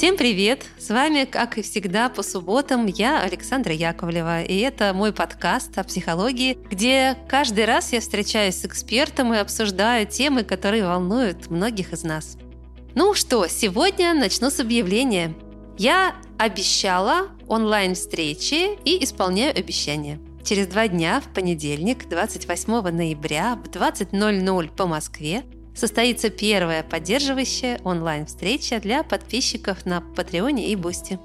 Всем привет! С вами, как и всегда, по субботам я, Александра Яковлева, и это мой подкаст о психологии, где каждый раз я встречаюсь с экспертом и обсуждаю темы, которые волнуют многих из нас. Ну что, сегодня начну с объявления. Я обещала онлайн-встречи и исполняю обещание. Через два дня, в понедельник, 28 ноября в 20.00 по Москве, состоится первая поддерживающая онлайн-встреча для подписчиков на Патреоне и Бусти.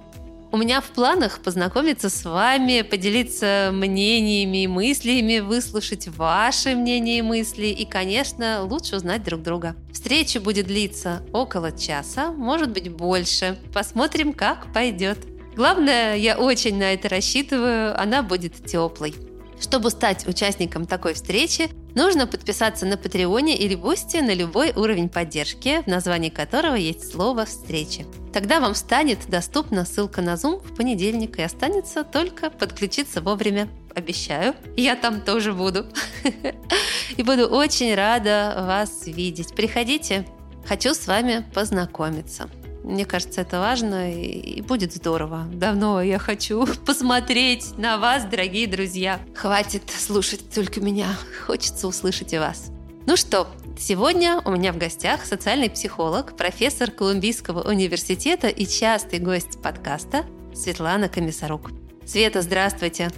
У меня в планах познакомиться с вами, поделиться мнениями и мыслями, выслушать ваши мнения и мысли и, конечно, лучше узнать друг друга. Встреча будет длиться около часа, может быть больше. Посмотрим, как пойдет. Главное, я очень на это рассчитываю, она будет теплой. Чтобы стать участником такой встречи, нужно подписаться на Патреоне или Бусти на любой уровень поддержки, в названии которого есть слово «встречи». Тогда вам станет доступна ссылка на Zoom в понедельник и останется только подключиться вовремя. Обещаю, я там тоже буду. И буду очень рада вас видеть. Приходите, хочу с вами познакомиться. Мне кажется, это важно и будет здорово. Давно я хочу посмотреть на вас, дорогие друзья. Хватит слушать только меня. Хочется услышать и вас. Ну что, сегодня у меня в гостях социальный психолог, профессор Колумбийского университета и частый гость подкаста Светлана Комиссарук. Света, здравствуйте!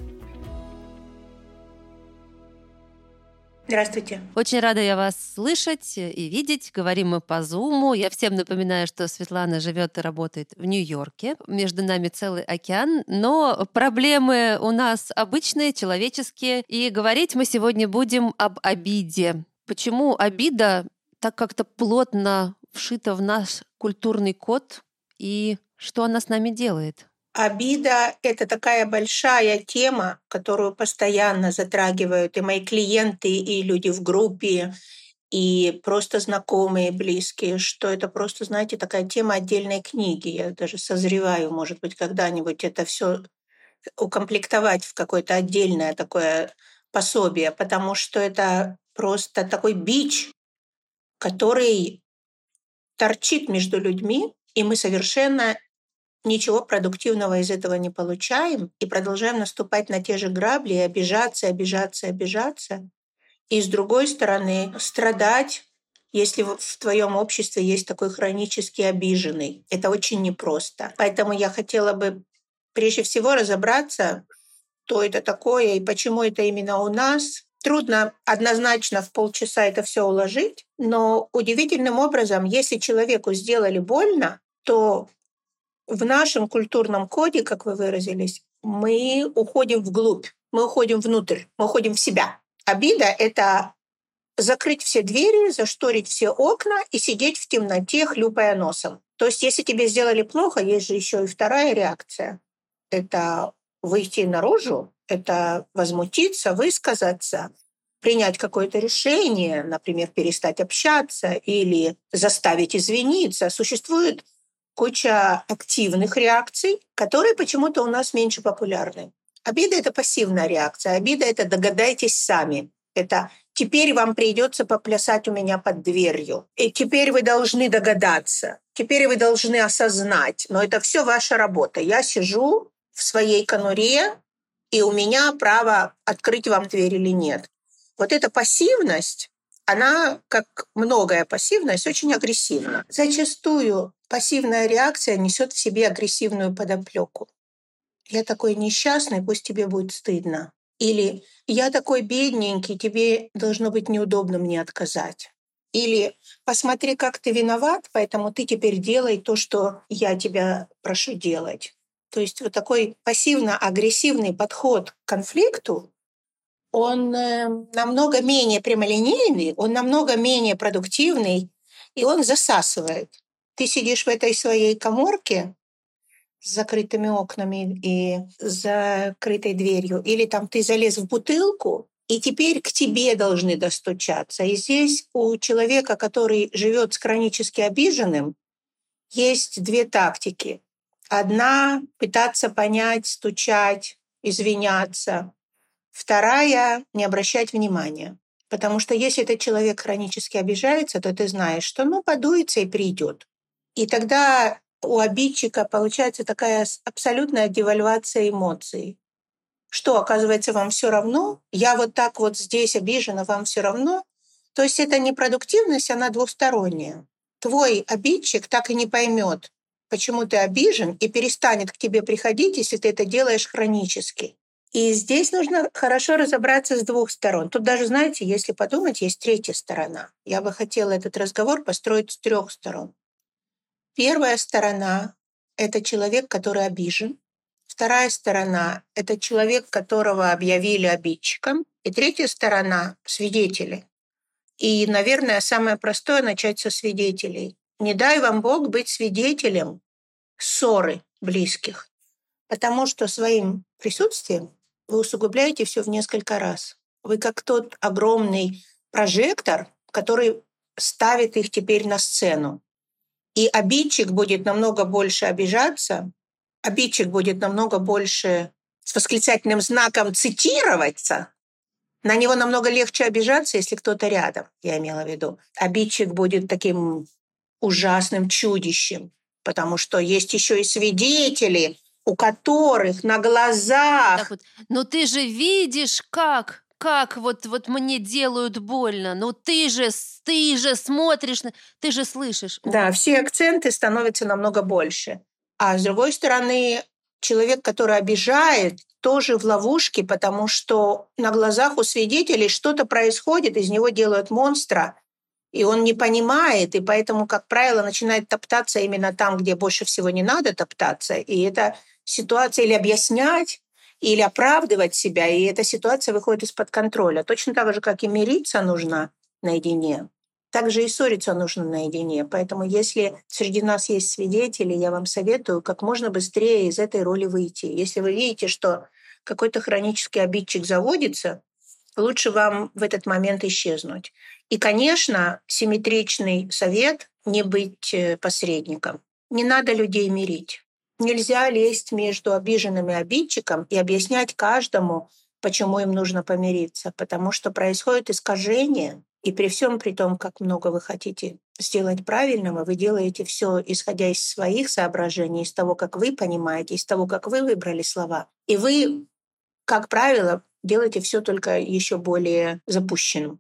Здравствуйте. Очень рада я вас слышать и видеть. Говорим мы по Зуму. Я всем напоминаю, что Светлана живет и работает в Нью-Йорке. Между нами целый океан. Но проблемы у нас обычные, человеческие. И говорить мы сегодня будем об обиде. Почему обида так как-то плотно вшита в наш культурный код и что она с нами делает? Обида — это такая большая тема, которую постоянно затрагивают и мои клиенты, и люди в группе, и просто знакомые, близкие, что это просто, знаете, такая тема отдельной книги. Я даже созреваю, может быть, когда-нибудь это все укомплектовать в какое-то отдельное такое пособие, потому что это просто такой бич, который торчит между людьми, и мы совершенно ничего продуктивного из этого не получаем и продолжаем наступать на те же грабли и обижаться, обижаться, обижаться. И с другой стороны, страдать, если в твоем обществе есть такой хронически обиженный. Это очень непросто. Поэтому я хотела бы прежде всего разобраться, что это такое и почему это именно у нас. Трудно однозначно в полчаса это все уложить, но удивительным образом, если человеку сделали больно, то в нашем культурном коде, как вы выразились, мы уходим вглубь, мы уходим внутрь, мы уходим в себя. Обида — это закрыть все двери, зашторить все окна и сидеть в темноте, хлюпая носом. То есть, если тебе сделали плохо, есть же еще и вторая реакция. Это выйти наружу, это возмутиться, высказаться, принять какое-то решение, например, перестать общаться или заставить извиниться. Существует куча активных реакций, которые почему-то у нас меньше популярны. Обида — это пассивная реакция. Обида — это «догадайтесь сами». Это «теперь вам придется поплясать у меня под дверью». И теперь вы должны догадаться. Теперь вы должны осознать. Но это все ваша работа. Я сижу в своей конуре, и у меня право открыть вам дверь или нет. Вот эта пассивность, она, как многое пассивность, очень агрессивна. Зачастую пассивная реакция несет в себе агрессивную подоплеку. Я такой несчастный, пусть тебе будет стыдно. Или я такой бедненький, тебе должно быть неудобно мне отказать. Или посмотри, как ты виноват, поэтому ты теперь делай то, что я тебя прошу делать. То есть вот такой пассивно-агрессивный подход к конфликту, он э, намного менее прямолинейный, он намного менее продуктивный, и он засасывает. Ты сидишь в этой своей коморке с закрытыми окнами и закрытой дверью, или там ты залез в бутылку, и теперь к тебе должны достучаться. И здесь у человека, который живет с хронически обиженным, есть две тактики. Одна — пытаться понять, стучать, извиняться. Вторая — не обращать внимания. Потому что если этот человек хронически обижается, то ты знаешь, что ну подуется и придет. И тогда у обидчика получается такая абсолютная девальвация эмоций. Что, оказывается, вам все равно? Я вот так вот здесь обижена, вам все равно? То есть это не продуктивность, она двусторонняя. Твой обидчик так и не поймет, почему ты обижен, и перестанет к тебе приходить, если ты это делаешь хронически. И здесь нужно хорошо разобраться с двух сторон. Тут даже, знаете, если подумать, есть третья сторона. Я бы хотела этот разговор построить с трех сторон. Первая сторона — это человек, который обижен. Вторая сторона — это человек, которого объявили обидчиком. И третья сторона — свидетели. И, наверное, самое простое — начать со свидетелей. Не дай вам Бог быть свидетелем ссоры близких, потому что своим присутствием вы усугубляете все в несколько раз. Вы как тот огромный прожектор, который ставит их теперь на сцену. И обидчик будет намного больше обижаться, обидчик будет намного больше с восклицательным знаком цитироваться, на него намного легче обижаться, если кто-то рядом, я имела в виду. Обидчик будет таким ужасным чудищем, потому что есть еще и свидетели, у которых на глазах... Вот. Но ты же видишь, как, как вот, вот мне делают больно. Ну ты же, ты же смотришь, ты же слышишь. Да, все акценты становятся намного больше. А с другой стороны, человек, который обижает, тоже в ловушке, потому что на глазах у свидетелей что-то происходит, из него делают монстра, и он не понимает, и поэтому, как правило, начинает топтаться именно там, где больше всего не надо топтаться. И эта ситуация или объяснять, или оправдывать себя, и эта ситуация выходит из-под контроля. Точно так же, как и мириться нужно наедине, также и ссориться нужно наедине. Поэтому если среди нас есть свидетели, я вам советую как можно быстрее из этой роли выйти. Если вы видите, что какой-то хронический обидчик заводится, лучше вам в этот момент исчезнуть. И, конечно, симметричный совет — не быть э, посредником. Не надо людей мирить. Нельзя лезть между обиженным и обидчиком и объяснять каждому, почему им нужно помириться, потому что происходит искажение, и при всем при том, как много вы хотите сделать правильного, вы делаете все, исходя из своих соображений, из того, как вы понимаете, из того, как вы выбрали слова. И вы, как правило, делаете все только еще более запущенным.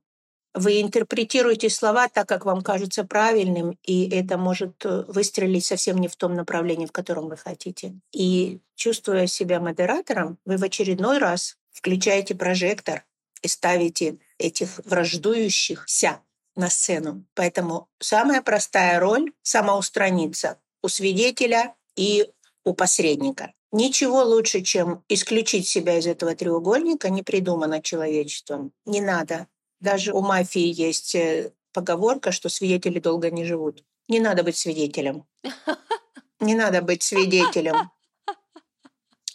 Вы интерпретируете слова так, как вам кажется правильным, и это может э, выстрелить совсем не в том направлении, в котором вы хотите. И чувствуя себя модератором, вы в очередной раз включаете прожектор и ставите этих враждующихся на сцену. Поэтому самая простая роль — самоустраниться у свидетеля и у посредника. Ничего лучше, чем исключить себя из этого треугольника, не придумано человечеством. Не надо. Даже у мафии есть э, поговорка, что свидетели долго не живут. Не надо быть свидетелем. Не надо быть свидетелем.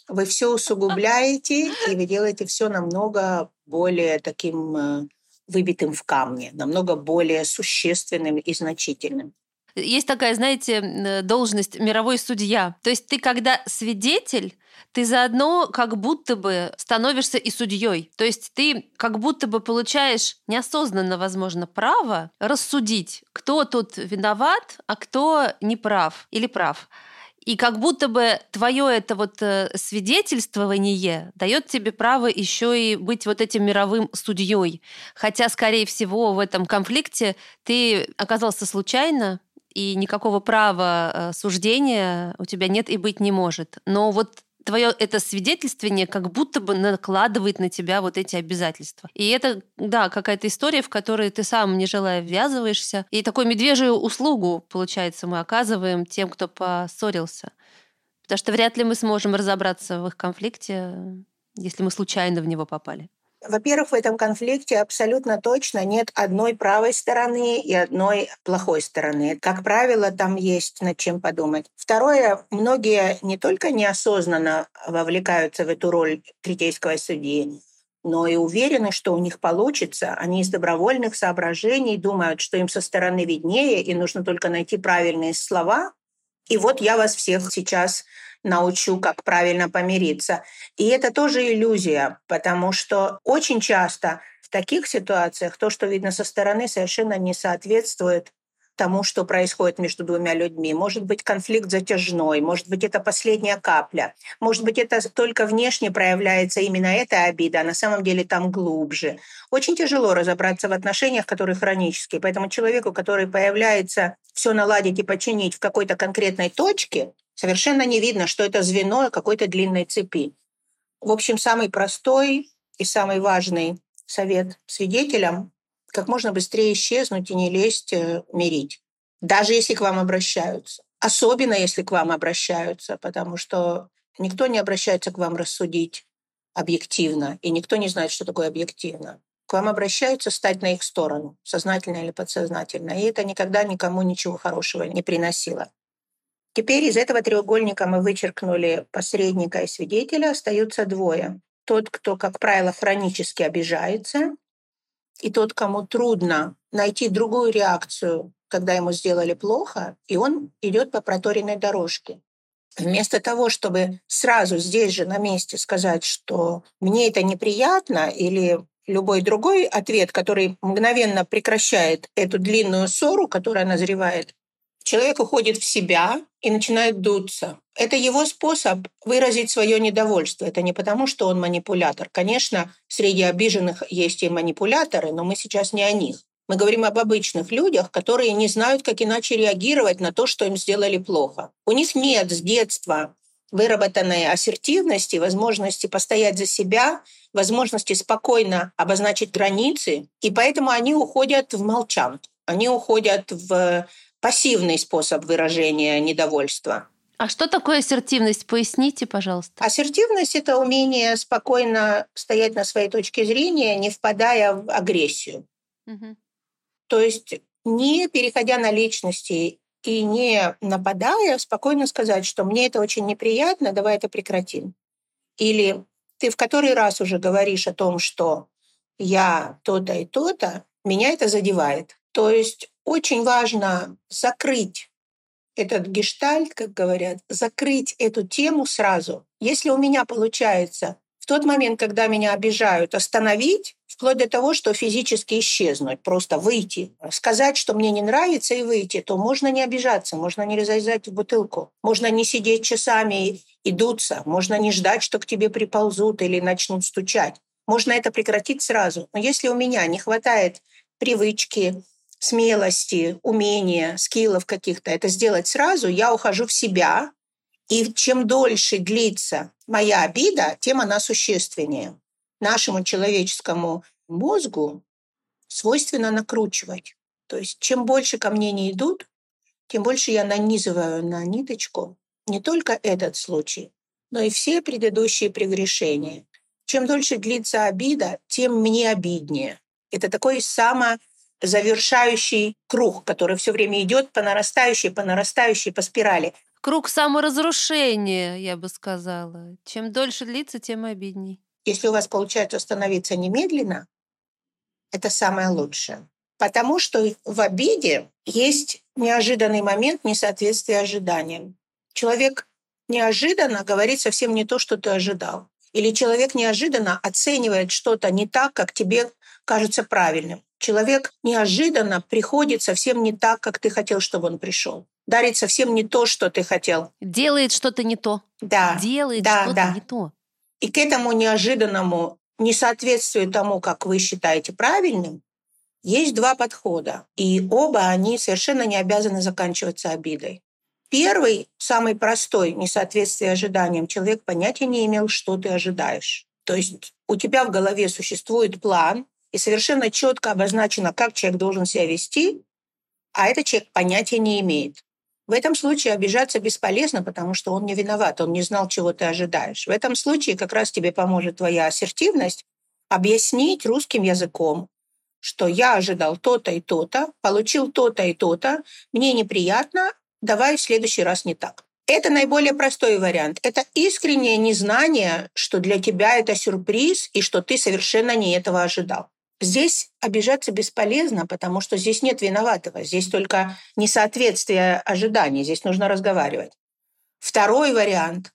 Вы все усугубляете, и вы делаете все намного более таким э, выбитым в камне, намного более существенным и значительным. Есть такая, знаете, должность мировой судья. То есть ты, когда свидетель, ты заодно как будто бы становишься и судьей. То есть ты как будто бы получаешь неосознанно, возможно, право рассудить, кто тут виноват, а кто не прав или прав. И как будто бы твое это вот э, свидетельствование дает тебе право еще и быть вот этим мировым судьей. Хотя, скорее всего, в этом конфликте ты оказался случайно, и никакого права э, суждения у тебя нет и быть не может. Но вот твое это свидетельствование как будто бы накладывает на тебя вот эти обязательства. И это, да, какая-то история, в которой ты сам, не желая, ввязываешься. И такую медвежью услугу, получается, мы оказываем тем, кто поссорился. Потому что вряд ли мы сможем разобраться в их конфликте, если мы случайно в него попали. Во-первых, в этом конфликте абсолютно точно нет одной правой стороны и одной плохой стороны. Как правило, там есть над чем подумать. Второе, многие не только неосознанно вовлекаются в эту роль третейского судьи, но и уверены, что у них получится. Они из добровольных соображений думают, что им со стороны виднее, и нужно только найти правильные слова. И вот я вас всех сейчас научу, как правильно помириться. И это тоже иллюзия, потому что очень часто в таких ситуациях то, что видно со стороны, совершенно не соответствует тому, что происходит между двумя людьми. Может быть, конфликт затяжной, может быть, это последняя капля, может быть, это только внешне проявляется именно эта обида, а на самом деле там глубже. Очень тяжело разобраться в отношениях, которые хронические. Поэтому человеку, который появляется все наладить и починить в какой-то конкретной точке, совершенно не видно, что это звено какой-то длинной цепи. В общем, самый простой и самый важный совет свидетелям как можно быстрее исчезнуть и не лезть э, мирить. Даже если к вам обращаются. Особенно если к вам обращаются, потому что никто не обращается к вам рассудить объективно, и никто не знает, что такое объективно. К вам обращаются стать на их сторону, сознательно или подсознательно, и это никогда никому ничего хорошего не приносило. Теперь из этого треугольника мы вычеркнули посредника и свидетеля, остаются двое. Тот, кто, как правило, хронически обижается, и тот, кому трудно найти другую реакцию, когда ему сделали плохо, и он идет по проторенной дорожке. Вместо того, чтобы сразу здесь же на месте сказать, что мне это неприятно, или любой другой ответ, который мгновенно прекращает эту длинную ссору, которая назревает, Человек уходит в себя и начинает дуться. Это его способ выразить свое недовольство. Это не потому, что он манипулятор. Конечно, среди обиженных есть и манипуляторы, но мы сейчас не о них. Мы говорим об обычных людях, которые не знают, как иначе реагировать на то, что им сделали плохо. У них нет с детства выработанной ассертивности, возможности постоять за себя, возможности спокойно обозначить границы, и поэтому они уходят в молчанку. Они уходят в пассивный способ выражения недовольства. А что такое ассертивность? Поясните, пожалуйста. Ассертивность – это умение спокойно стоять на своей точке зрения, не впадая в агрессию. Угу. То есть не переходя на личности и не нападая, спокойно сказать, что мне это очень неприятно, давай это прекратим. Или ты в который раз уже говоришь о том, что я то-то и то-то, меня это задевает. То есть очень важно закрыть этот гештальт, как говорят, закрыть эту тему сразу. Если у меня получается в тот момент, когда меня обижают, остановить, вплоть до того, что физически исчезнуть, просто выйти, сказать, что мне не нравится, и выйти, то можно не обижаться, можно не разрезать в бутылку, можно не сидеть часами и дуться, можно не ждать, что к тебе приползут или начнут стучать. Можно это прекратить сразу. Но если у меня не хватает привычки, смелости, умения, скиллов каких-то это сделать сразу, я ухожу в себя. И чем дольше длится моя обида, тем она существеннее. Нашему человеческому мозгу свойственно накручивать. То есть чем больше ко мне не идут, тем больше я нанизываю на ниточку не только этот случай, но и все предыдущие прегрешения. Чем дольше длится обида, тем мне обиднее. Это такой само завершающий круг, который все время идет по нарастающей, по нарастающей, по спирали. Круг саморазрушения, я бы сказала. Чем дольше длится, тем обидней. Если у вас получается остановиться немедленно, это самое лучшее. Потому что в обиде есть неожиданный момент несоответствия ожиданиям. Человек неожиданно говорит совсем не то, что ты ожидал. Или человек неожиданно оценивает что-то не так, как тебе кажется правильным человек неожиданно приходит совсем не так, как ты хотел, чтобы он пришел. Дарит совсем не то, что ты хотел. Делает что-то не то. Да. Делает да, что-то да. не то. И к этому неожиданному несоответствию тому, как вы считаете правильным, есть два подхода. И оба они совершенно не обязаны заканчиваться обидой. Первый, самый простой, несоответствие ожиданиям, человек понятия не имел, что ты ожидаешь. То есть у тебя в голове существует план, и совершенно четко обозначено, как человек должен себя вести, а этот человек понятия не имеет. В этом случае обижаться бесполезно, потому что он не виноват, он не знал, чего ты ожидаешь. В этом случае как раз тебе поможет твоя ассертивность объяснить русским языком, что я ожидал то-то и то-то, получил то-то и то-то, мне неприятно, давай в следующий раз не так. Это наиболее простой вариант. Это искреннее незнание, что для тебя это сюрприз и что ты совершенно не этого ожидал. Здесь обижаться бесполезно, потому что здесь нет виноватого, здесь только несоответствие ожиданий, здесь нужно разговаривать. Второй вариант.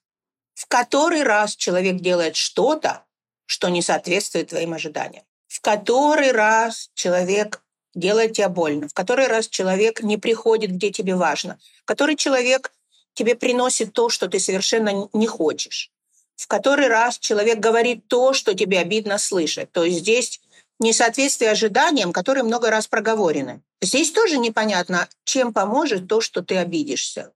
В который раз человек делает что-то, что не соответствует твоим ожиданиям. В который раз человек делает тебе больно, в который раз человек не приходит, где тебе важно, в который человек тебе приносит то, что ты совершенно не хочешь, в который раз человек говорит то, что тебе обидно слышать. То есть здесь несоответствие ожиданиям, которые много раз проговорены. Здесь тоже непонятно, чем поможет то, что ты обидишься.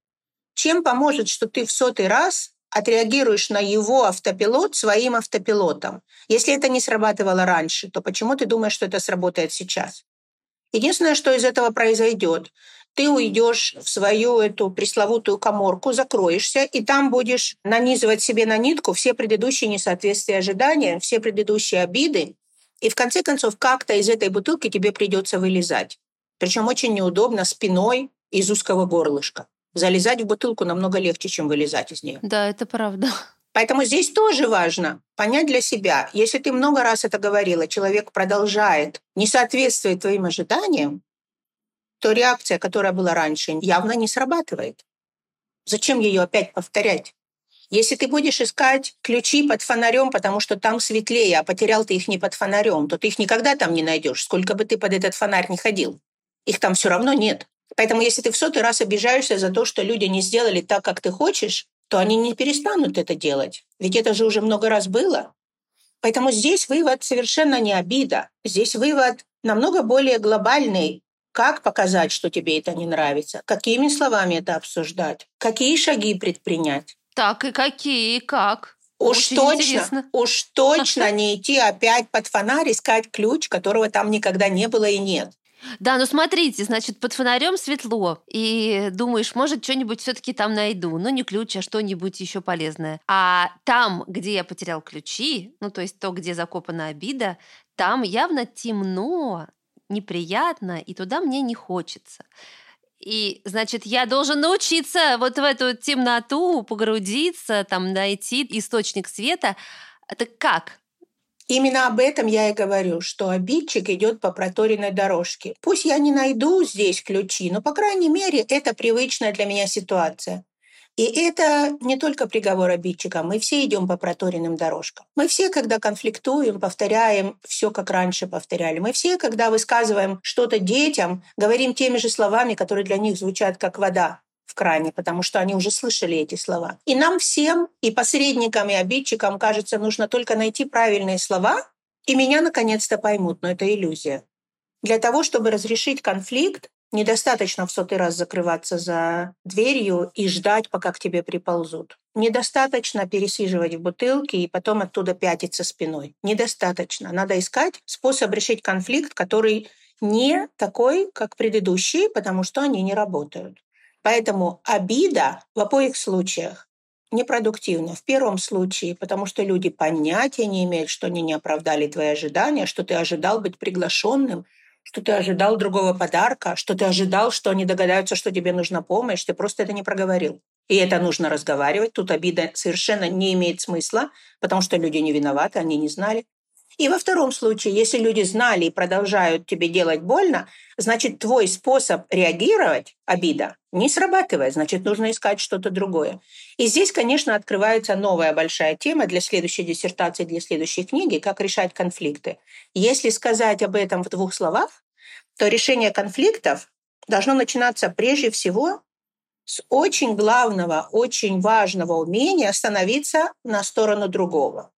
Чем поможет, что ты в сотый раз отреагируешь на его автопилот своим автопилотом. Если это не срабатывало раньше, то почему ты думаешь, что это сработает сейчас? Единственное, что из этого произойдет, ты уйдешь в свою эту пресловутую коморку, закроешься, и там будешь нанизывать себе на нитку все предыдущие несоответствия ожидания, все предыдущие обиды, и в конце концов как-то из этой бутылки тебе придется вылезать. Причем очень неудобно спиной из узкого горлышка. Залезать в бутылку намного легче, чем вылезать из нее. Да, это правда. Поэтому здесь тоже важно понять для себя, если ты много раз это говорила, человек продолжает не соответствовать твоим ожиданиям, то реакция, которая была раньше, явно не срабатывает. Зачем ее опять повторять? Если ты будешь искать ключи под фонарем, потому что там светлее, а потерял ты их не под фонарем, то ты их никогда там не найдешь, сколько бы ты под этот фонарь не ходил. Их там все равно нет. Поэтому если ты в сотый раз обижаешься за то, что люди не сделали так, как ты хочешь, то они не перестанут это делать. Ведь это же уже много раз было. Поэтому здесь вывод совершенно не обида. Здесь вывод намного более глобальный. Как показать, что тебе это не нравится? Какими словами это обсуждать? Какие шаги предпринять? Так, и какие, и как? Уж Очень точно, интересно. уж точно не идти опять под фонарь, искать ключ, которого там никогда не было и нет. Да, ну смотрите, значит, под фонарем светло, и думаешь, может, что-нибудь все-таки там найду. Ну, не ключ, а что-нибудь еще полезное. А там, где я потерял ключи, ну, то есть то, где закопана обида, там явно темно, неприятно, и туда мне не хочется. И, значит, я должен научиться вот в эту темноту погрузиться, там найти источник света. Это как? Именно об этом я и говорю, что обидчик идет по проторенной дорожке. Пусть я не найду здесь ключи, но, по крайней мере, это привычная для меня ситуация. И это не только приговор обидчика, мы все идем по проторенным дорожкам. Мы все, когда конфликтуем, повторяем все, как раньше повторяли. Мы все, когда высказываем что-то детям, говорим теми же словами, которые для них звучат как вода в кране, потому что они уже слышали эти слова. И нам всем, и посредникам, и обидчикам, кажется, нужно только найти правильные слова, и меня наконец-то поймут, но это иллюзия. Для того, чтобы разрешить конфликт, недостаточно в сотый раз закрываться за дверью и ждать, пока к тебе приползут. Недостаточно пересиживать в бутылке и потом оттуда пятиться спиной. Недостаточно. Надо искать способ решить конфликт, который не такой, как предыдущие, потому что они не работают. Поэтому обида в обоих случаях непродуктивна. В первом случае, потому что люди понятия не имеют, что они не оправдали твои ожидания, что ты ожидал быть приглашенным, что ты ожидал другого подарка, что ты ожидал, что они догадаются, что тебе нужна помощь, ты просто это не проговорил. И это нужно разговаривать. Тут обида совершенно не имеет смысла, потому что люди не виноваты, они не знали. И во втором случае, если люди знали и продолжают тебе делать больно, значит, твой способ реагировать, обида, не срабатывает, значит, нужно искать что-то другое. И здесь, конечно, открывается новая большая тема для следующей диссертации, для следующей книги, как решать конфликты. Если сказать об этом в двух словах, то решение конфликтов должно начинаться прежде всего с очень главного, очень важного умения становиться на сторону другого.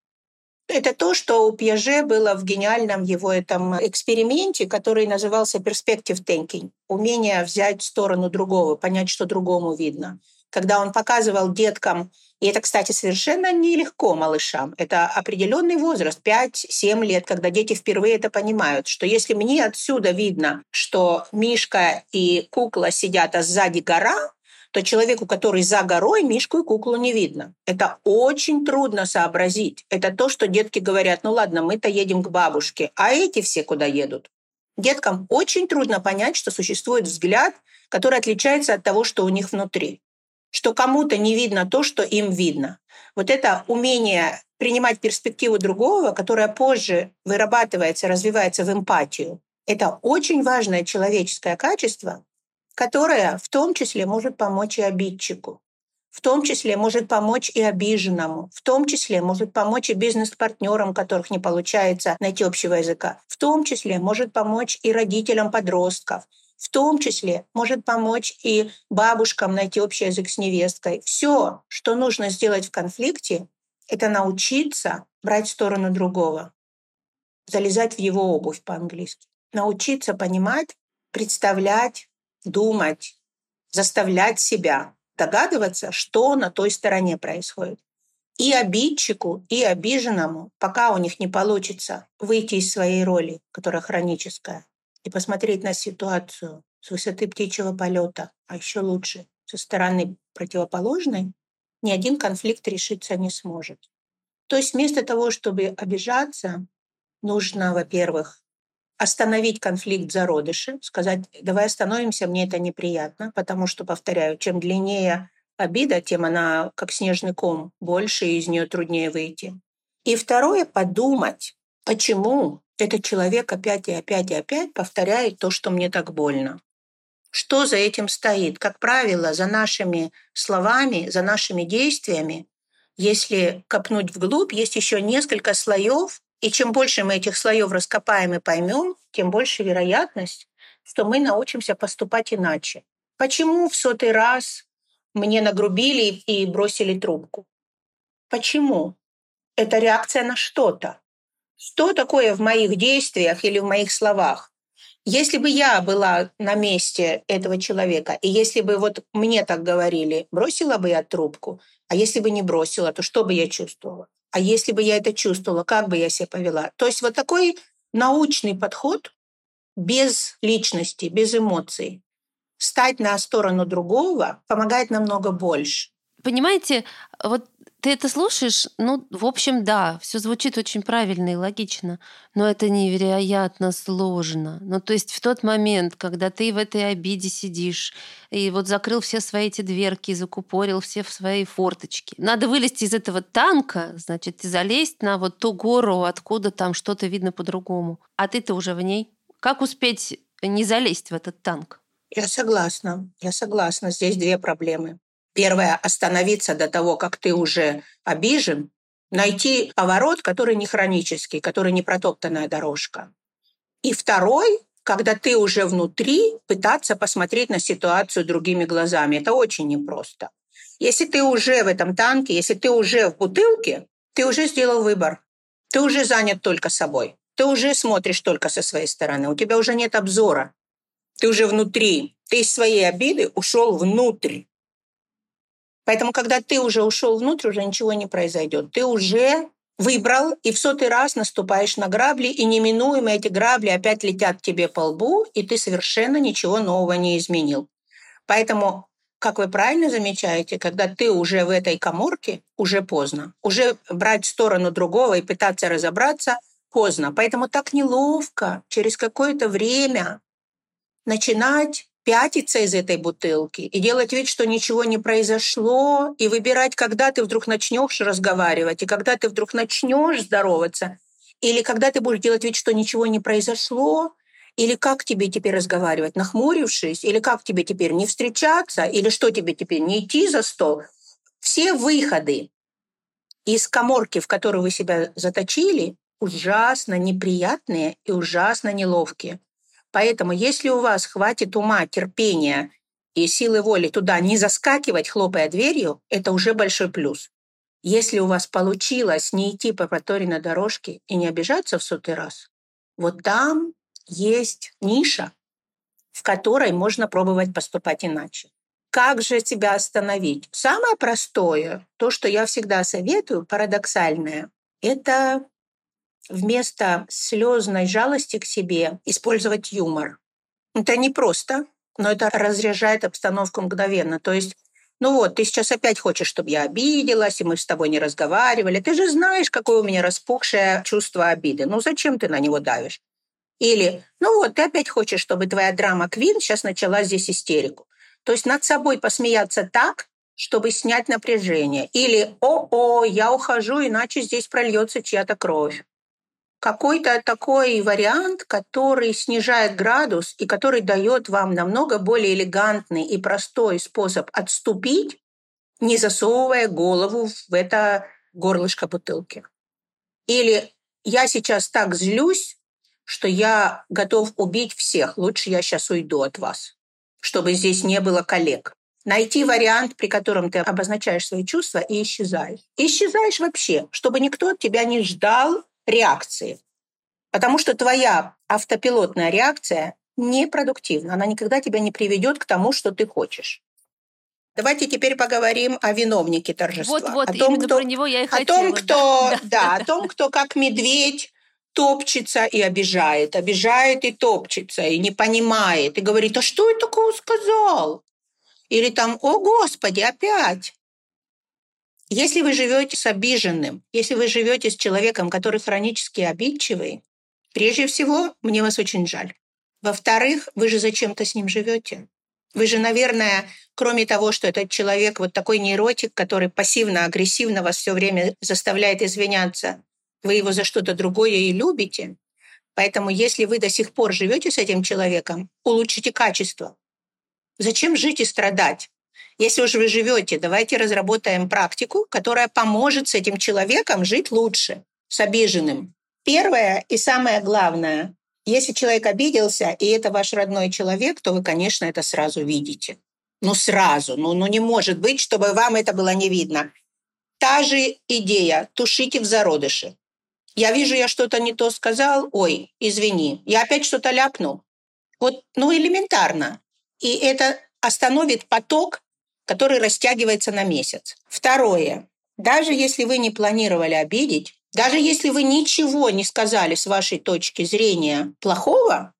Это то, что у Пьеже было в гениальном его этом эксперименте, который назывался perspective thinking. Умение взять сторону другого, понять, что другому видно. Когда он показывал деткам, и это, кстати, совершенно нелегко малышам, это определенный возраст, 5-7 лет, когда дети впервые это понимают, что если мне отсюда видно, что Мишка и кукла сидят, а сзади гора, то человеку, который за горой, мишку и куклу не видно. Это очень трудно сообразить. Это то, что детки говорят, ну ладно, мы-то едем к бабушке, а эти все куда едут? Деткам очень трудно понять, что существует взгляд, который отличается от того, что у них внутри. Что кому-то не видно то, что им видно. Вот это умение принимать перспективу другого, которая позже вырабатывается, развивается в эмпатию, это очень важное человеческое качество, которая в том числе может помочь и обидчику. в том числе может помочь и обиженному, в том числе может помочь и бизнес-партнерам, которых не получается найти общего языка, в том числе может помочь и родителям подростков, в том числе может помочь и бабушкам найти общий язык с невесткой. Все, что нужно сделать в конфликте, это научиться брать сторону другого, залезать в его обувь по-английски, научиться понимать, представлять, думать, заставлять себя догадываться, что на той стороне происходит. И обидчику, и обиженному, пока у них не получится выйти из своей роли, которая хроническая, и посмотреть на ситуацию с высоты птичьего полета, а еще лучше со стороны противоположной, ни один конфликт решиться не сможет. То есть вместо того, чтобы обижаться, нужно, во-первых, остановить конфликт зародыши, сказать, давай остановимся, мне это неприятно, потому что, повторяю, чем длиннее обида, тем она как снежный ком, больше, и из нее труднее выйти. И второе, подумать, почему этот человек опять и опять и опять повторяет то, что мне так больно. Что за этим стоит? Как правило, за нашими словами, за нашими действиями, если копнуть вглубь, есть еще несколько слоев, и чем больше мы этих слоев раскопаем и поймем, тем больше вероятность, что мы научимся поступать иначе. Почему в сотый раз мне нагрубили и бросили трубку? Почему? Это реакция на что-то. Что такое в моих действиях или в моих словах? Если бы я была на месте этого человека, и если бы вот мне так говорили, бросила бы я трубку, а если бы не бросила, то что бы я чувствовала? А если бы я это чувствовала, как бы я себя повела? То есть вот такой научный подход без личности, без эмоций, стать на сторону другого помогает намного больше. Понимаете, вот ты это слушаешь, ну, в общем, да, все звучит очень правильно и логично, но это невероятно сложно. Ну, то есть в тот момент, когда ты в этой обиде сидишь и вот закрыл все свои эти дверки, закупорил все в свои форточки, надо вылезти из этого танка, значит, и залезть на вот ту гору, откуда там что-то видно по-другому. А ты-то уже в ней. Как успеть не залезть в этот танк? Я согласна, я согласна. Здесь две проблемы. Первое – остановиться до того, как ты уже обижен, найти поворот, который не хронический, который не протоптанная дорожка. И второй – когда ты уже внутри, пытаться посмотреть на ситуацию другими глазами. Это очень непросто. Если ты уже в этом танке, если ты уже в бутылке, ты уже сделал выбор. Ты уже занят только собой. Ты уже смотришь только со своей стороны. У тебя уже нет обзора. Ты уже внутри. Ты из своей обиды ушел внутрь. Поэтому, когда ты уже ушел внутрь, уже ничего не произойдет. Ты уже выбрал и в сотый раз наступаешь на грабли, и неминуемо эти грабли опять летят тебе по лбу, и ты совершенно ничего нового не изменил. Поэтому, как вы правильно замечаете, когда ты уже в этой коморке, уже поздно. Уже брать сторону другого и пытаться разобраться поздно. Поэтому так неловко через какое-то время начинать пятиться из этой бутылки и делать вид, что ничего не произошло, и выбирать, когда ты вдруг начнешь разговаривать, и когда ты вдруг начнешь здороваться, или когда ты будешь делать вид, что ничего не произошло, или как тебе теперь разговаривать, нахмурившись, или как тебе теперь не встречаться, или что тебе теперь не идти за стол. Все выходы из коморки, в которую вы себя заточили, ужасно неприятные и ужасно неловкие. Поэтому если у вас хватит ума, терпения и силы воли туда не заскакивать, хлопая дверью, это уже большой плюс. Если у вас получилось не идти по проторенной дорожке и не обижаться в сотый раз, вот там есть ниша, в которой можно пробовать поступать иначе. Как же себя остановить? Самое простое, то, что я всегда советую, парадоксальное, это вместо слезной жалости к себе использовать юмор. Это непросто, но это разряжает обстановку мгновенно. То есть ну вот, ты сейчас опять хочешь, чтобы я обиделась, и мы с тобой не разговаривали. Ты же знаешь, какое у меня распухшее чувство обиды. Ну зачем ты на него давишь? Или, ну вот, ты опять хочешь, чтобы твоя драма Квин сейчас начала здесь истерику. То есть над собой посмеяться так, чтобы снять напряжение. Или, о-о, я ухожу, иначе здесь прольется чья-то кровь какой-то такой вариант, который снижает градус и который дает вам намного более элегантный и простой способ отступить не засовывая голову в это горлышко бутылки. Или я сейчас так злюсь, что я готов убить всех. Лучше я сейчас уйду от вас, чтобы здесь не было коллег. Найти вариант, при котором ты обозначаешь свои чувства и исчезаешь. исчезаешь вообще, чтобы никто от тебя не ждал реакции. Потому что твоя автопилотная реакция непродуктивна. Она никогда тебя не приведет к тому, что ты хочешь. Давайте теперь поговорим о виновнике торжества. Вот, вот, о том, кто, про него я и о хотела. Том, кто, да, да, да, о том, кто как медведь топчется и обижает, обижает и топчется, и не понимает, и говорит, а что я такого сказал? Или там, о, Господи, опять. Если вы живете с обиженным, если вы живете с человеком, который хронически обидчивый, прежде всего, мне вас очень жаль. Во-вторых, вы же зачем-то с ним живете. Вы же, наверное, кроме того, что этот человек вот такой нейротик, который пассивно-агрессивно вас все время заставляет извиняться, вы его за что-то другое и любите. Поэтому если вы до сих пор живете с этим человеком, улучшите качество. Зачем жить и страдать? Если уж вы живете, давайте разработаем практику, которая поможет с этим человеком жить лучше, с обиженным. Первое и самое главное, если человек обиделся, и это ваш родной человек, то вы, конечно, это сразу видите. Ну, сразу. Ну, ну не может быть, чтобы вам это было не видно. Та же идея. Тушите в зародыше. Я вижу, я что-то не то сказал. Ой, извини. Я опять что-то ляпнул. Вот, ну, элементарно. И это остановит поток, который растягивается на месяц. Второе. Даже если вы не планировали обидеть, даже если вы ничего не сказали с вашей точки зрения плохого,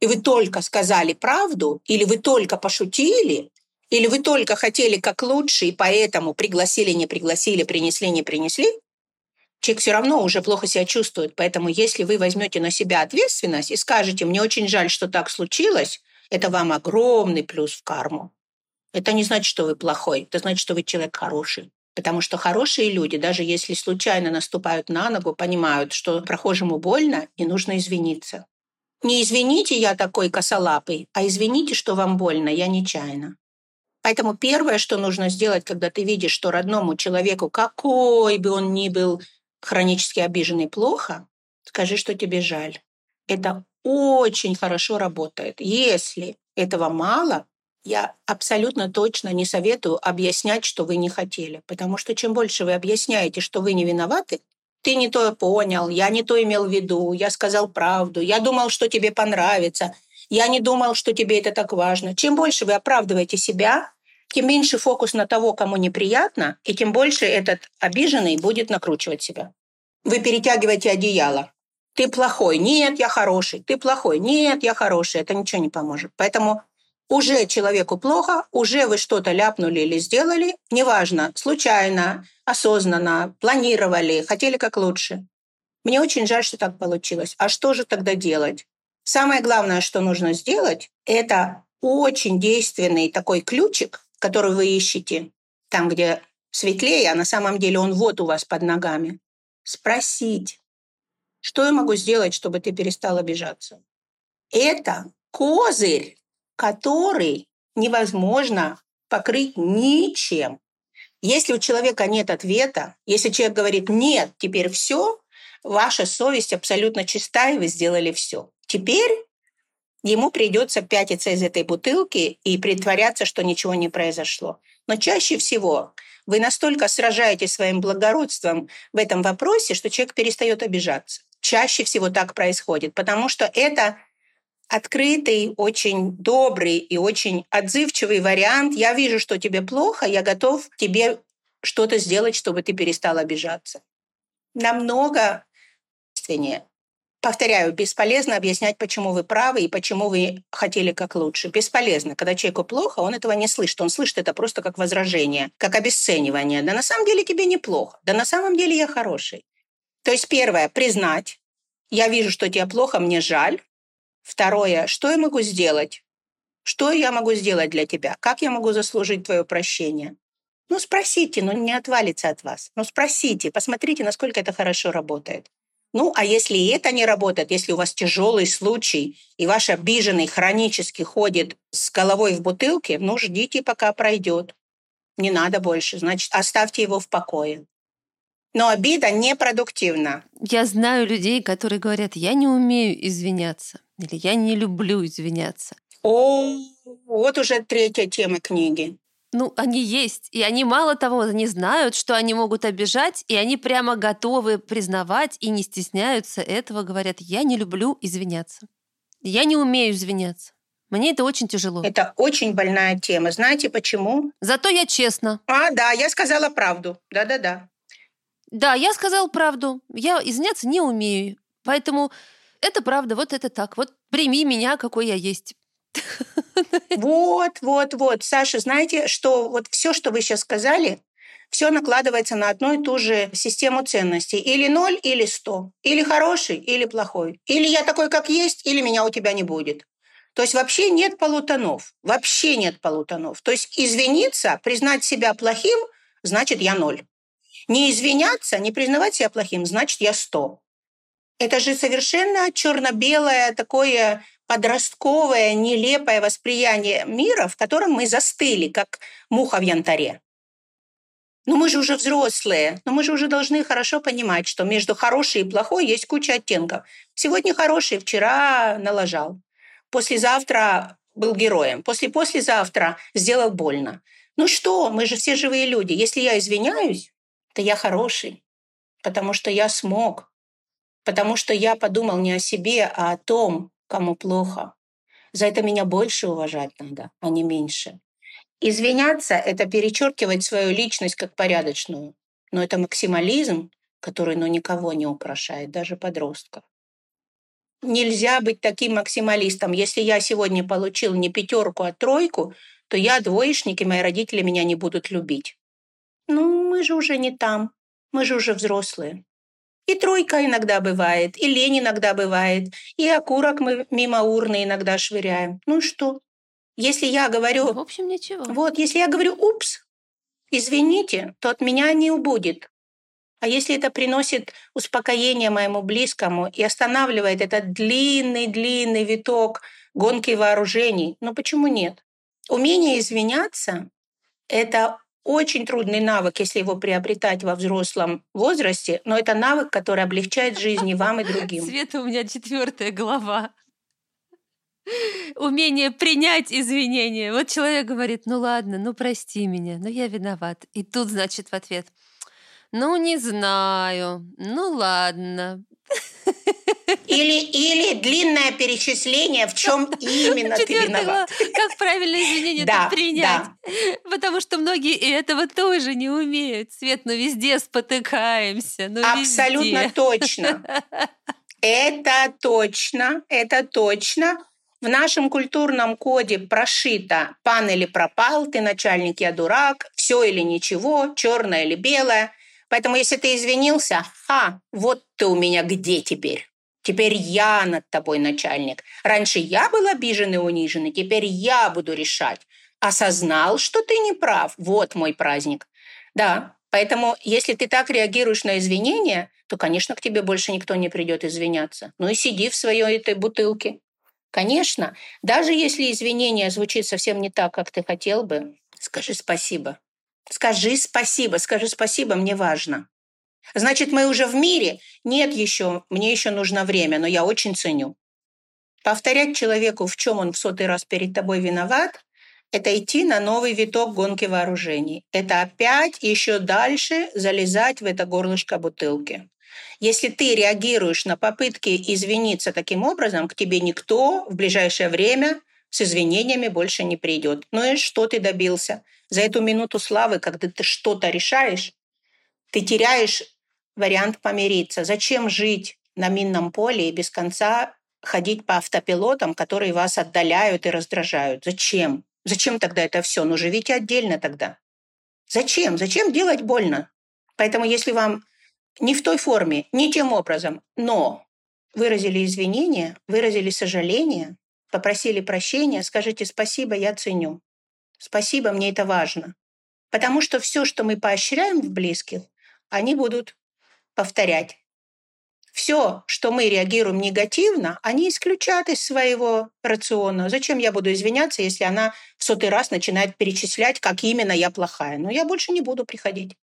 и вы только сказали правду, или вы только пошутили, или вы только хотели как лучше, и поэтому пригласили, не пригласили, принесли, не принесли, человек все равно уже плохо себя чувствует. Поэтому если вы возьмете на себя ответственность и скажете, мне очень жаль, что так случилось, это вам огромный плюс в карму. Это не значит, что вы плохой, это значит, что вы человек хороший. Потому что хорошие люди, даже если случайно наступают на ногу, понимают, что прохожему больно и нужно извиниться. Не извините, я такой косолапый, а извините, что вам больно, я нечаянно. Поэтому первое, что нужно сделать, когда ты видишь, что родному человеку, какой бы он ни был хронически обиженный, плохо, скажи, что тебе жаль. Это очень хорошо работает. Если этого мало, я абсолютно точно не советую объяснять, что вы не хотели. Потому что чем больше вы объясняете, что вы не виноваты, ты не то понял, я не то имел в виду, я сказал правду, я думал, что тебе понравится, я не думал, что тебе это так важно. Чем больше вы оправдываете себя, тем меньше фокус на того, кому неприятно, и тем больше этот обиженный будет накручивать себя. Вы перетягиваете одеяло. Ты плохой. Нет, я хороший. Ты плохой. Нет, я хороший. Это ничего не поможет. Поэтому уже человеку плохо, уже вы что-то ляпнули или сделали, неважно, случайно, осознанно, планировали, хотели как лучше. Мне очень жаль, что так получилось. А что же тогда делать? Самое главное, что нужно сделать, это очень действенный такой ключик, который вы ищете, там, где светлее, а на самом деле он вот у вас под ногами. Спросить, что я могу сделать, чтобы ты перестал обижаться? Это козырь который невозможно покрыть ничем. Если у человека нет ответа, если человек говорит «нет, теперь все», ваша совесть абсолютно чистая, и вы сделали все. Теперь ему придется пятиться из этой бутылки и притворяться, что ничего не произошло. Но чаще всего вы настолько сражаетесь своим благородством в этом вопросе, что человек перестает обижаться. Чаще всего так происходит, потому что это открытый, очень добрый и очень отзывчивый вариант. Я вижу, что тебе плохо, я готов тебе что-то сделать, чтобы ты перестал обижаться. Намного действеннее. Повторяю, бесполезно объяснять, почему вы правы и почему вы хотели как лучше. Бесполезно. Когда человеку плохо, он этого не слышит. Он слышит это просто как возражение, как обесценивание. Да на самом деле тебе неплохо. Да на самом деле я хороший. То есть первое, признать. Я вижу, что тебе плохо, мне жаль. Второе, что я могу сделать? Что я могу сделать для тебя? Как я могу заслужить твое прощение? Ну, спросите, ну не отвалится от вас. Ну, спросите, посмотрите, насколько это хорошо работает. Ну, а если и это не работает, если у вас тяжелый случай, и ваш обиженный хронически ходит с головой в бутылке, ну, ждите, пока пройдет. не надо больше, значит, оставьте его в покое. Но обида непродуктивна. Я знаю людей, которые говорят, я не умею извиняться, или я не люблю извиняться. О, вот уже третья тема книги. Ну, они есть. И они мало того, они знают, что они могут обижать, и они прямо готовы признавать и не стесняются этого, говорят, я не люблю извиняться. Я не умею извиняться. Мне это очень тяжело. Это очень больная тема. Знаете почему? Зато я честна. А, да, я сказала правду. Да-да-да. Да, я сказала правду. Я извиняться не умею. Поэтому это правда, вот это так. Вот прими меня, какой я есть. Вот, вот, вот. Саша, знаете, что вот все, что вы сейчас сказали, все накладывается на одну и ту же систему ценностей. Или ноль, или сто. Или хороший, или плохой. Или я такой, как есть, или меня у тебя не будет. То есть вообще нет полутонов. Вообще нет полутонов. То есть извиниться, признать себя плохим, значит я ноль. Не извиняться, не признавать себя плохим, значит я сто. Это же совершенно черно-белое такое подростковое, нелепое восприятие мира, в котором мы застыли, как муха в янтаре. Но мы же уже взрослые, но мы же уже должны хорошо понимать, что между хорошей и плохой есть куча оттенков. Сегодня хороший, вчера налажал. Послезавтра был героем. После-послезавтра сделал больно. Ну что, мы же все живые люди. Если я извиняюсь, то я хороший, потому что я смог, потому что я подумал не о себе, а о том, кому плохо. За это меня больше уважать надо, а не меньше. Извиняться – это перечеркивать свою личность как порядочную. Но это максимализм, который ну, никого не украшает, даже подростков. Нельзя быть таким максималистом. Если я сегодня получил не пятерку, а тройку, то я двоечник, и мои родители меня не будут любить. Ну, мы же уже не там. Мы же уже взрослые. И тройка иногда бывает, и лень иногда бывает, и окурок мы мимо урны иногда швыряем. Ну что? Если я говорю... В общем, ничего. Вот, если я говорю «упс», извините, то от меня не убудет. А если это приносит успокоение моему близкому и останавливает этот длинный-длинный виток гонки вооружений, ну почему нет? Умение извиняться – это очень трудный навык, если его приобретать во взрослом возрасте, но это навык, который облегчает жизнь и вам, и другим. Света, у меня четвертая глава. Умение принять извинения. Вот человек говорит, ну ладно, ну прости меня, ну я виноват. И тут, значит, в ответ, ну не знаю, ну ладно, или, или длинное перечисление, в чем именно ты виноват. Как правильно извинения да, принять. Да. Потому что многие этого тоже не умеют. Свет, но ну везде спотыкаемся. Ну Абсолютно везде. точно. Это точно, это точно. В нашем культурном коде прошито «пан или пропал», «ты начальник, я дурак», «все или ничего», «черное или белое». Поэтому если ты извинился, ха, вот ты у меня где теперь? Теперь я над тобой начальник. Раньше я был обижен и унижен, и теперь я буду решать. Осознал, что ты не прав. Вот мой праздник. Да, поэтому если ты так реагируешь на извинения, то, конечно, к тебе больше никто не придет извиняться. Ну и сиди в своей этой бутылке. Конечно, даже если извинение звучит совсем не так, как ты хотел бы, скажи спасибо. Скажи спасибо, скажи спасибо, мне важно. Значит, мы уже в мире? Нет еще, мне еще нужно время, но я очень ценю. Повторять человеку, в чем он в сотый раз перед тобой виноват, это идти на новый виток гонки вооружений. Это опять еще дальше залезать в это горлышко бутылки. Если ты реагируешь на попытки извиниться таким образом, к тебе никто в ближайшее время с извинениями больше не придет. Ну и что ты добился? За эту минуту славы, когда ты что-то решаешь, ты теряешь вариант помириться. Зачем жить на минном поле и без конца ходить по автопилотам, которые вас отдаляют и раздражают? Зачем? Зачем тогда это все? Ну, живите отдельно тогда. Зачем? Зачем делать больно? Поэтому если вам не в той форме, не тем образом, но выразили извинения, выразили сожаление, попросили прощения, скажите спасибо, я ценю. Спасибо, мне это важно. Потому что все, что мы поощряем в близких, они будут повторять. все, что мы реагируем негативно, они исключат из своего рациона. Зачем я буду извиняться, если она в сотый раз начинает перечислять, как именно я плохая? Ну, я больше не буду приходить.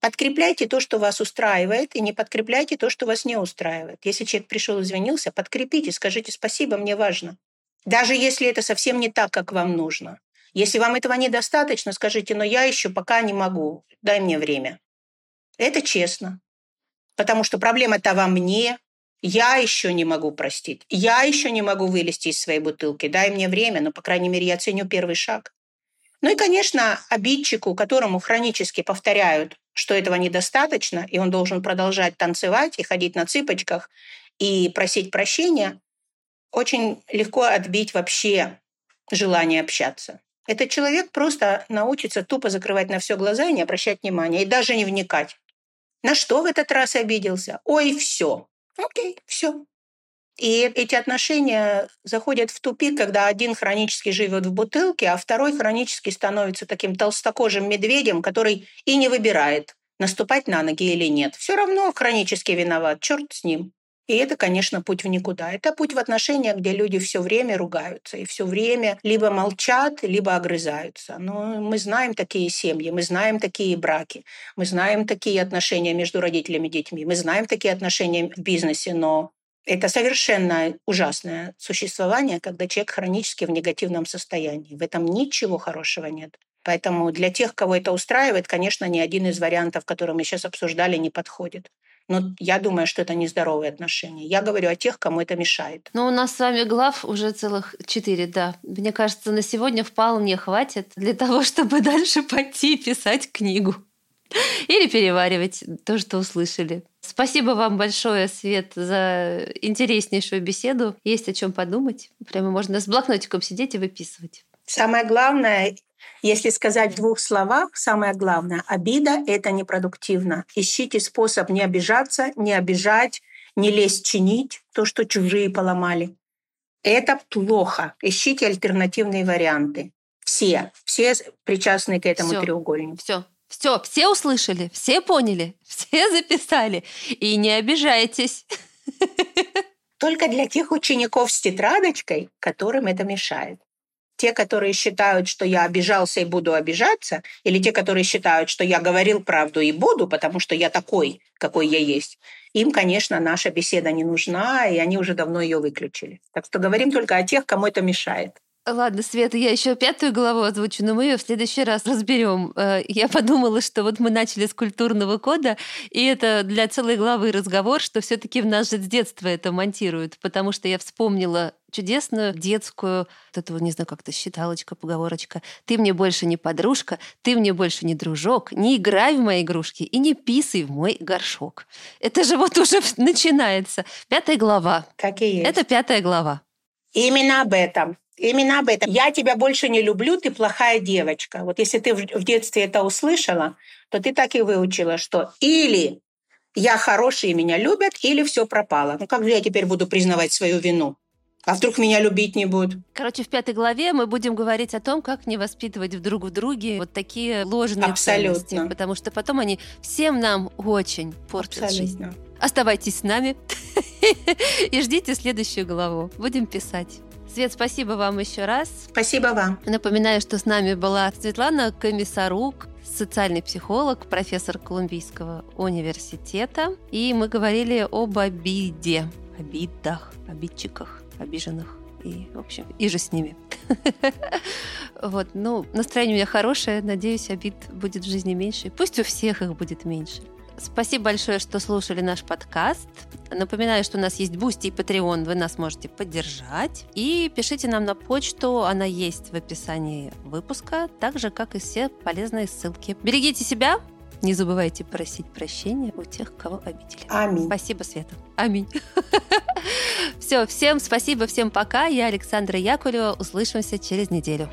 Подкрепляйте то, что вас устраивает, и не подкрепляйте то, что вас не устраивает. Если человек пришел и извинился, подкрепите, скажите спасибо, мне важно. Даже если это совсем не так, как вам нужно. Если вам этого недостаточно, скажите, но я еще пока не могу, дай мне время. Это честно. Потому что проблема-то во мне, я еще не могу простить. Я еще не могу вылезти из своей бутылки. Дай мне время, но, по крайней мере, я ценю первый шаг. Ну и, конечно, обидчику, которому хронически повторяют, что этого недостаточно, и он должен продолжать танцевать и ходить на цыпочках и просить прощения, очень легко отбить вообще желание общаться. Этот человек просто научится тупо закрывать на все глаза и не обращать внимания, и даже не вникать. На что в этот раз обиделся? Ой, все. Окей, все. И эти отношения заходят в тупик, когда один хронически живет в бутылке, а второй хронически становится таким толстокожим медведем, который и не выбирает, наступать на ноги или нет. Все равно хронически виноват, черт с ним. И это, конечно, путь в никуда. Это путь в отношениях, где люди все время ругаются и все время либо молчат, либо огрызаются. Но мы знаем такие семьи, мы знаем такие браки, мы знаем такие отношения между родителями и детьми, мы знаем такие отношения в бизнесе, но это совершенно ужасное существование, когда человек хронически в негативном состоянии. В этом ничего хорошего нет. Поэтому для тех, кого это устраивает, конечно, ни один из вариантов, которые мы сейчас обсуждали, не подходит. Но я думаю, что это нездоровые отношения. Я говорю о тех, кому это мешает. Ну, у нас с вами глав уже целых четыре, да. Мне кажется, на сегодня вполне хватит для того, чтобы дальше пойти писать книгу. Или переваривать то, что услышали. Спасибо вам большое, Свет, за интереснейшую беседу. Есть о чем подумать. Прямо можно с блокнотиком сидеть и выписывать. Самое главное, если сказать в двух словах, самое главное, обида – это непродуктивно. Ищите способ не обижаться, не обижать, не лезть чинить то, что чужие поломали. Это плохо. Ищите альтернативные варианты. Все, все причастные к этому Всё. треугольнику. Все, все, все услышали, все поняли, все записали. И не обижайтесь. Только для тех учеников с тетрадочкой, которым это мешает. Те, которые считают, что я обижался и буду обижаться, или те, которые считают, что я говорил правду и буду, потому что я такой, какой я есть, им, конечно, наша беседа не нужна, и они уже давно ее выключили. Так что говорим только о тех, кому это мешает. Ладно, Света, я еще пятую главу озвучу, но мы ее в следующий раз разберем. Э, Я подумала, что вот мы начали с культурного кода, и это для целой главы разговор, что все-таки в нас же с детства это монтируют, потому что я вспомнила чудесную детскую, вот эту, не знаю, как-то считалочка, поговорочка. Ты мне больше не подружка, ты мне больше не дружок, не играй в мои игрушки и не писай в мой горшок. Это же вот уже начинается. Пятая глава. Так и есть. Это пятая глава. Именно об этом. Именно об этом. Я тебя больше не люблю, ты плохая девочка. Вот если ты в детстве это услышала, то ты так и выучила, что или я хороший и меня любят, или все пропало. Ну как же я теперь буду признавать свою вину? А вдруг меня любить не будут? Короче, в пятой главе мы будем говорить о том, как не воспитывать друг в друге вот такие ложные Абсолютно. ценности, потому что потом они всем нам очень портят жизнь. Абсолютно. Оставайтесь с нами и ждите следующую главу. Будем писать. Свет, спасибо вам еще раз. Спасибо вам. Напоминаю, что с нами была Светлана Комиссарук, социальный психолог, профессор Колумбийского университета. И мы говорили об обиде, обидах, обидчиках, обиженных и, в общем, иже с ними. Вот, ну, настроение у меня хорошее, надеюсь, обид будет в жизни меньше. Пусть у всех их будет меньше. Спасибо большое, что слушали наш подкаст. Напоминаю, что у нас есть Бусти и Patreon, вы нас можете поддержать. И пишите нам на почту, она есть в описании выпуска, так же, как и все полезные ссылки. Берегите себя, не забывайте просить прощения у тех, кого обидели. Аминь. Спасибо, Света. Аминь. Все, всем спасибо, всем пока. Я Александра Яковлева. Услышимся через неделю.